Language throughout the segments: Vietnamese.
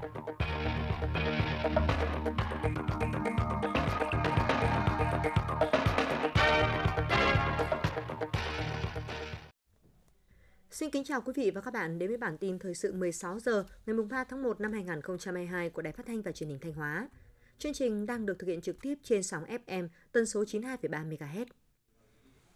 Xin kính chào quý vị và các bạn đến với bản tin thời sự 16 giờ ngày 3 tháng 1 năm 2022 của Đài Phát thanh và Truyền hình Thanh Hóa. Chương trình đang được thực hiện trực tiếp trên sóng FM tần số 92,3 MHz.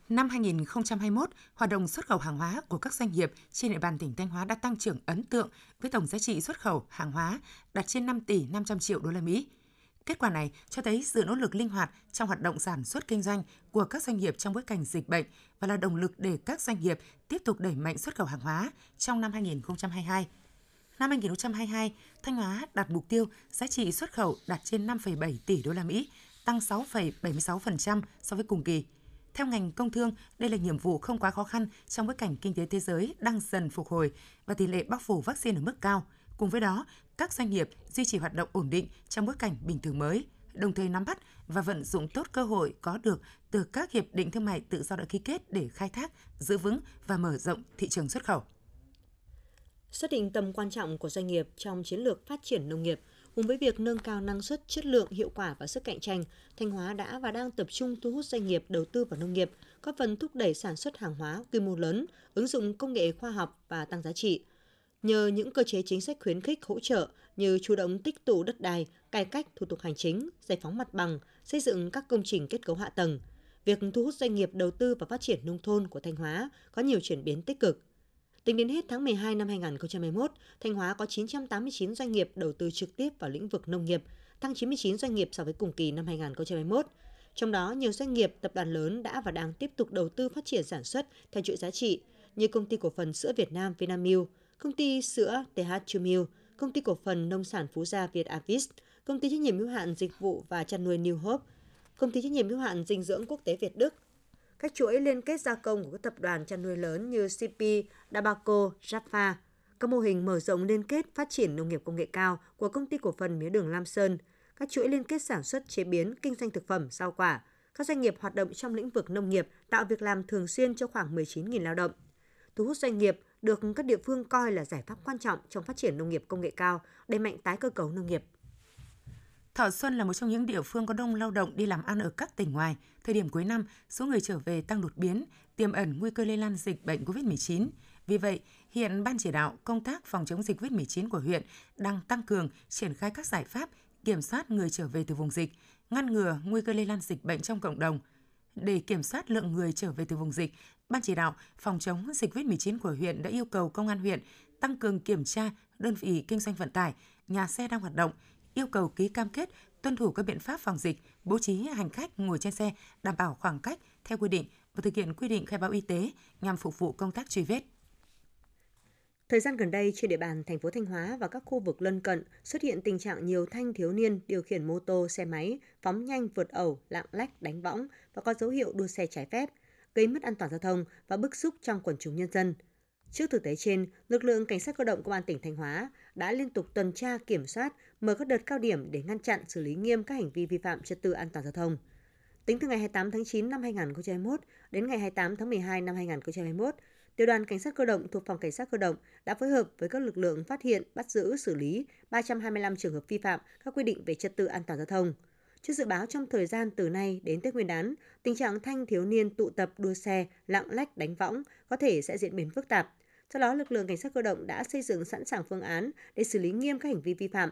Năm 2021, hoạt động xuất khẩu hàng hóa của các doanh nghiệp trên địa bàn tỉnh Thanh Hóa đã tăng trưởng ấn tượng với tổng giá trị xuất khẩu hàng hóa đạt trên 5 tỷ 500 triệu đô la Mỹ. Kết quả này cho thấy sự nỗ lực linh hoạt trong hoạt động sản xuất kinh doanh của các doanh nghiệp trong bối cảnh dịch bệnh và là động lực để các doanh nghiệp tiếp tục đẩy mạnh xuất khẩu hàng hóa trong năm 2022. Năm 2022, Thanh Hóa đạt mục tiêu giá trị xuất khẩu đạt trên 5,7 tỷ đô la Mỹ, tăng 6,76% so với cùng kỳ. Theo ngành công thương, đây là nhiệm vụ không quá khó khăn trong bối cảnh kinh tế thế giới đang dần phục hồi và tỷ lệ bao phủ vaccine ở mức cao. Cùng với đó, các doanh nghiệp duy trì hoạt động ổn định trong bối cảnh bình thường mới, đồng thời nắm bắt và vận dụng tốt cơ hội có được từ các hiệp định thương mại tự do đã ký kết để khai thác, giữ vững và mở rộng thị trường xuất khẩu. Xác định tầm quan trọng của doanh nghiệp trong chiến lược phát triển nông nghiệp, cùng với việc nâng cao năng suất, chất lượng, hiệu quả và sức cạnh tranh, Thanh Hóa đã và đang tập trung thu hút doanh nghiệp đầu tư vào nông nghiệp, góp phần thúc đẩy sản xuất hàng hóa quy mô lớn, ứng dụng công nghệ khoa học và tăng giá trị. Nhờ những cơ chế chính sách khuyến khích hỗ trợ như chủ động tích tụ đất đai, cải cách thủ tục hành chính, giải phóng mặt bằng, xây dựng các công trình kết cấu hạ tầng, việc thu hút doanh nghiệp đầu tư và phát triển nông thôn của Thanh Hóa có nhiều chuyển biến tích cực. Tính đến hết tháng 12 năm 2021, Thanh Hóa có 989 doanh nghiệp đầu tư trực tiếp vào lĩnh vực nông nghiệp, tăng 99 doanh nghiệp so với cùng kỳ năm 2021. Trong đó, nhiều doanh nghiệp, tập đoàn lớn đã và đang tiếp tục đầu tư phát triển sản xuất theo chuỗi giá trị như công ty cổ phần sữa Việt Nam Vinamilk, công ty sữa TH Chumilk, công ty cổ phần nông sản Phú Gia Việt Avis, công ty trách nhiệm hữu hạn dịch vụ và chăn nuôi New Hope, công ty trách nhiệm hữu hạn dinh dưỡng quốc tế Việt Đức, các chuỗi liên kết gia công của các tập đoàn chăn nuôi lớn như CP, Dabaco, Jaffa, các mô hình mở rộng liên kết phát triển nông nghiệp công nghệ cao của công ty cổ phần mía đường Lam Sơn, các chuỗi liên kết sản xuất chế biến kinh doanh thực phẩm, rau quả, các doanh nghiệp hoạt động trong lĩnh vực nông nghiệp tạo việc làm thường xuyên cho khoảng 19.000 lao động. Thu hút doanh nghiệp được các địa phương coi là giải pháp quan trọng trong phát triển nông nghiệp công nghệ cao, đẩy mạnh tái cơ cấu nông nghiệp. Thọ Xuân là một trong những địa phương có đông lao động đi làm ăn ở các tỉnh ngoài. Thời điểm cuối năm, số người trở về tăng đột biến, tiềm ẩn nguy cơ lây lan dịch bệnh COVID-19. Vì vậy, hiện Ban chỉ đạo công tác phòng chống dịch COVID-19 của huyện đang tăng cường triển khai các giải pháp kiểm soát người trở về từ vùng dịch, ngăn ngừa nguy cơ lây lan dịch bệnh trong cộng đồng. Để kiểm soát lượng người trở về từ vùng dịch, Ban chỉ đạo phòng chống dịch COVID-19 của huyện đã yêu cầu công an huyện tăng cường kiểm tra đơn vị kinh doanh vận tải, nhà xe đang hoạt động, yêu cầu ký cam kết tuân thủ các biện pháp phòng dịch, bố trí hành khách ngồi trên xe đảm bảo khoảng cách theo quy định và thực hiện quy định khai báo y tế nhằm phục vụ công tác truy vết. Thời gian gần đây, trên địa bàn thành phố Thanh Hóa và các khu vực lân cận xuất hiện tình trạng nhiều thanh thiếu niên điều khiển mô tô, xe máy, phóng nhanh vượt ẩu, lạng lách, đánh võng và có dấu hiệu đua xe trái phép, gây mất an toàn giao thông và bức xúc trong quần chúng nhân dân. Trước thực tế trên, lực lượng cảnh sát cơ động công an tỉnh Thanh Hóa đã liên tục tuần tra kiểm soát, mở các đợt cao điểm để ngăn chặn xử lý nghiêm các hành vi vi phạm trật tự an toàn giao thông. Tính từ ngày 28 tháng 9 năm 2021 đến ngày 28 tháng 12 năm 2021, Tiểu đoàn Cảnh sát cơ động thuộc Phòng Cảnh sát cơ động đã phối hợp với các lực lượng phát hiện, bắt giữ, xử lý 325 trường hợp vi phạm các quy định về trật tự an toàn giao thông. Trước dự báo trong thời gian từ nay đến Tết Nguyên đán, tình trạng thanh thiếu niên tụ tập đua xe, lạng lách đánh võng có thể sẽ diễn biến phức tạp. Do đó, lực lượng cảnh sát cơ động đã xây dựng sẵn sàng phương án để xử lý nghiêm các hành vi vi phạm.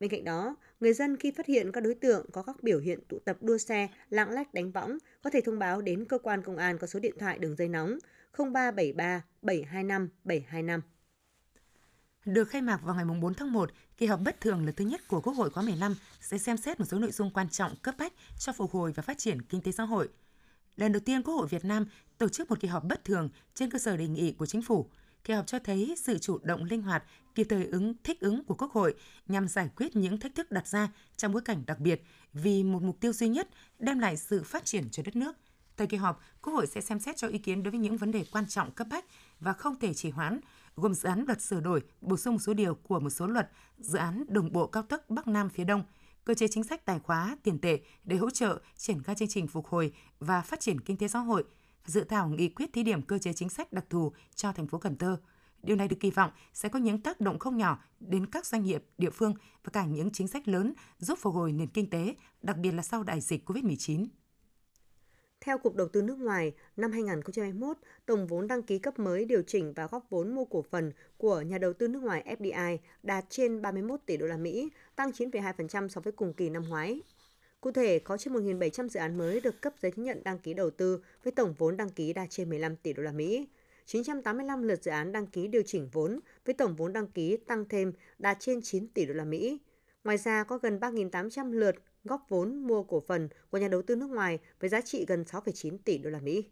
Bên cạnh đó, người dân khi phát hiện các đối tượng có các biểu hiện tụ tập đua xe, lạng lách đánh võng có thể thông báo đến cơ quan công an có số điện thoại đường dây nóng 0373 725 725. Được khai mạc vào ngày 4 tháng 1, kỳ họp bất thường lần thứ nhất của Quốc hội khóa 15 sẽ xem xét một số nội dung quan trọng cấp bách cho phục hồi và phát triển kinh tế xã hội. Lần đầu tiên Quốc hội Việt Nam tổ chức một kỳ họp bất thường trên cơ sở đề nghị của chính phủ. Kỳ họp cho thấy sự chủ động linh hoạt, kịp thời ứng thích ứng của Quốc hội nhằm giải quyết những thách thức đặt ra trong bối cảnh đặc biệt vì một mục tiêu duy nhất đem lại sự phát triển cho đất nước. Tại kỳ họp, Quốc hội sẽ xem xét cho ý kiến đối với những vấn đề quan trọng cấp bách và không thể trì hoãn, gồm dự án luật sửa đổi, bổ sung một số điều của một số luật, dự án đồng bộ cao tốc Bắc Nam phía Đông, cơ chế chính sách tài khóa, tiền tệ để hỗ trợ triển khai chương trình phục hồi và phát triển kinh tế xã hội, dự thảo nghị quyết thí điểm cơ chế chính sách đặc thù cho thành phố Cần Thơ, Điều này được kỳ vọng sẽ có những tác động không nhỏ đến các doanh nghiệp, địa phương và cả những chính sách lớn giúp phục hồi nền kinh tế, đặc biệt là sau đại dịch COVID-19. Theo Cục Đầu tư nước ngoài, năm 2021, tổng vốn đăng ký cấp mới điều chỉnh và góp vốn mua cổ phần của nhà đầu tư nước ngoài FDI đạt trên 31 tỷ đô la Mỹ, tăng 9,2% so với cùng kỳ năm ngoái. Cụ thể, có trên 1.700 dự án mới được cấp giấy chứng nhận đăng ký đầu tư với tổng vốn đăng ký đạt trên 15 tỷ đô la Mỹ. 985 lượt dự án đăng ký điều chỉnh vốn với tổng vốn đăng ký tăng thêm đạt trên 9 tỷ đô la Mỹ. Ngoài ra có gần 3.800 lượt góp vốn mua cổ phần của nhà đầu tư nước ngoài với giá trị gần 6,9 tỷ đô la Mỹ.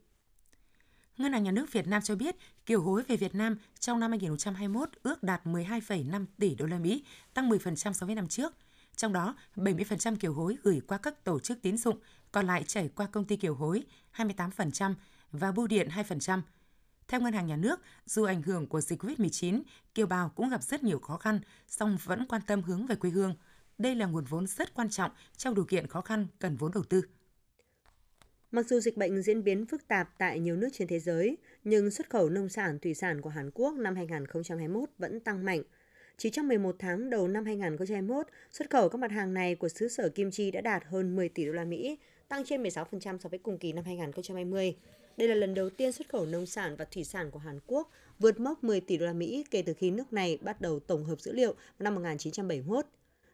Ngân hàng Nhà nước Việt Nam cho biết, kiều hối về Việt Nam trong năm 2021 ước đạt 12,5 tỷ đô la Mỹ, tăng 10% so với năm trước. Trong đó, 70% kiều hối gửi qua các tổ chức tín dụng, còn lại chảy qua công ty kiều hối 28% và bưu điện 2%. Theo Ngân hàng Nhà nước, dù ảnh hưởng của dịch COVID-19, kiều bào cũng gặp rất nhiều khó khăn, song vẫn quan tâm hướng về quê hương. Đây là nguồn vốn rất quan trọng trong điều kiện khó khăn cần vốn đầu tư. Mặc dù dịch bệnh diễn biến phức tạp tại nhiều nước trên thế giới, nhưng xuất khẩu nông sản thủy sản của Hàn Quốc năm 2021 vẫn tăng mạnh. Chỉ trong 11 tháng đầu năm 2021, xuất khẩu các mặt hàng này của xứ sở kim chi đã đạt hơn 10 tỷ đô la Mỹ, tăng trên 16% so với cùng kỳ năm 2020. Đây là lần đầu tiên xuất khẩu nông sản và thủy sản của Hàn Quốc vượt mốc 10 tỷ đô la Mỹ kể từ khi nước này bắt đầu tổng hợp dữ liệu năm 1971.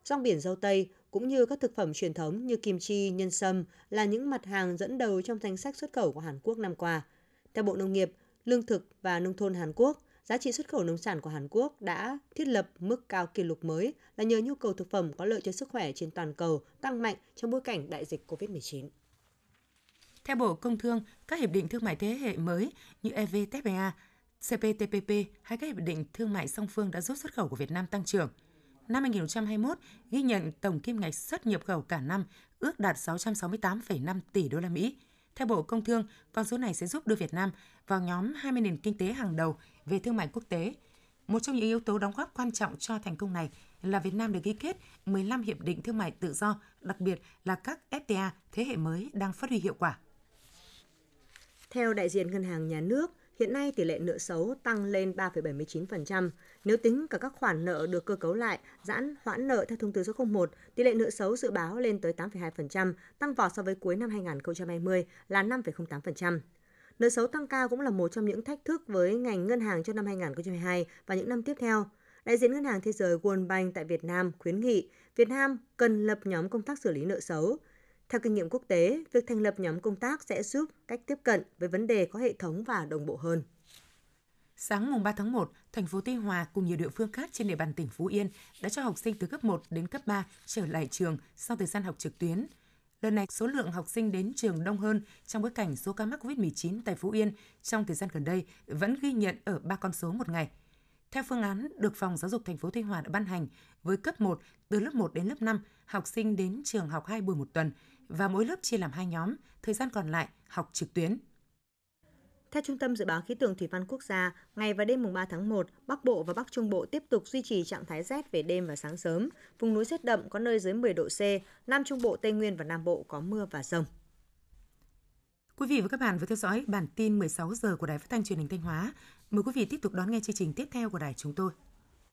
Rong biển dâu tây cũng như các thực phẩm truyền thống như kim chi, nhân sâm là những mặt hàng dẫn đầu trong danh sách xuất khẩu của Hàn Quốc năm qua. Theo Bộ Nông nghiệp, Lương thực và Nông thôn Hàn Quốc, giá trị xuất khẩu nông sản của Hàn Quốc đã thiết lập mức cao kỷ lục mới là nhờ nhu cầu thực phẩm có lợi cho sức khỏe trên toàn cầu tăng mạnh trong bối cảnh đại dịch COVID-19. Theo Bộ Công Thương, các hiệp định thương mại thế hệ mới như EVFTA, CPTPP hay các hiệp định thương mại song phương đã giúp xuất khẩu của Việt Nam tăng trưởng. Năm 2021 ghi nhận tổng kim ngạch xuất nhập khẩu cả năm ước đạt 668,5 tỷ đô la Mỹ. Theo Bộ Công Thương, con số này sẽ giúp đưa Việt Nam vào nhóm 20 nền kinh tế hàng đầu về thương mại quốc tế. Một trong những yếu tố đóng góp quan trọng cho thành công này là Việt Nam được ký kết 15 hiệp định thương mại tự do, đặc biệt là các FTA thế hệ mới đang phát huy hiệu quả. Theo đại diện Ngân hàng Nhà nước, hiện nay tỷ lệ nợ xấu tăng lên 3,79%. Nếu tính cả các khoản nợ được cơ cấu lại, giãn hoãn nợ theo thông tư số 01, tỷ lệ nợ xấu dự báo lên tới 8,2%, tăng vọt so với cuối năm 2020 là 5,08%. Nợ xấu tăng cao cũng là một trong những thách thức với ngành ngân hàng cho năm 2022 và những năm tiếp theo. Đại diện Ngân hàng Thế giới World Bank tại Việt Nam khuyến nghị Việt Nam cần lập nhóm công tác xử lý nợ xấu. Theo kinh nghiệm quốc tế, việc thành lập nhóm công tác sẽ giúp cách tiếp cận với vấn đề có hệ thống và đồng bộ hơn. Sáng mùng 3 tháng 1, thành phố Tuy Hòa cùng nhiều địa phương khác trên địa bàn tỉnh Phú Yên đã cho học sinh từ cấp 1 đến cấp 3 trở lại trường sau thời gian học trực tuyến. Lần này, số lượng học sinh đến trường đông hơn trong bối cảnh số ca mắc COVID-19 tại Phú Yên trong thời gian gần đây vẫn ghi nhận ở ba con số một ngày. Theo phương án được Phòng Giáo dục thành phố Tuy Hòa đã ban hành, với cấp 1 từ lớp 1 đến lớp 5, học sinh đến trường học 2 buổi một tuần và mỗi lớp chia làm hai nhóm, thời gian còn lại học trực tuyến. Theo Trung tâm Dự báo Khí tượng Thủy văn Quốc gia, ngày và đêm mùng 3 tháng 1, Bắc Bộ và Bắc Trung Bộ tiếp tục duy trì trạng thái rét về đêm và sáng sớm. Vùng núi rét đậm có nơi dưới 10 độ C, Nam Trung Bộ, Tây Nguyên và Nam Bộ có mưa và rông. Quý vị và các bạn vừa theo dõi bản tin 16 giờ của Đài Phát thanh Truyền hình Thanh Hóa. Mời quý vị tiếp tục đón nghe chương trình tiếp theo của đài chúng tôi.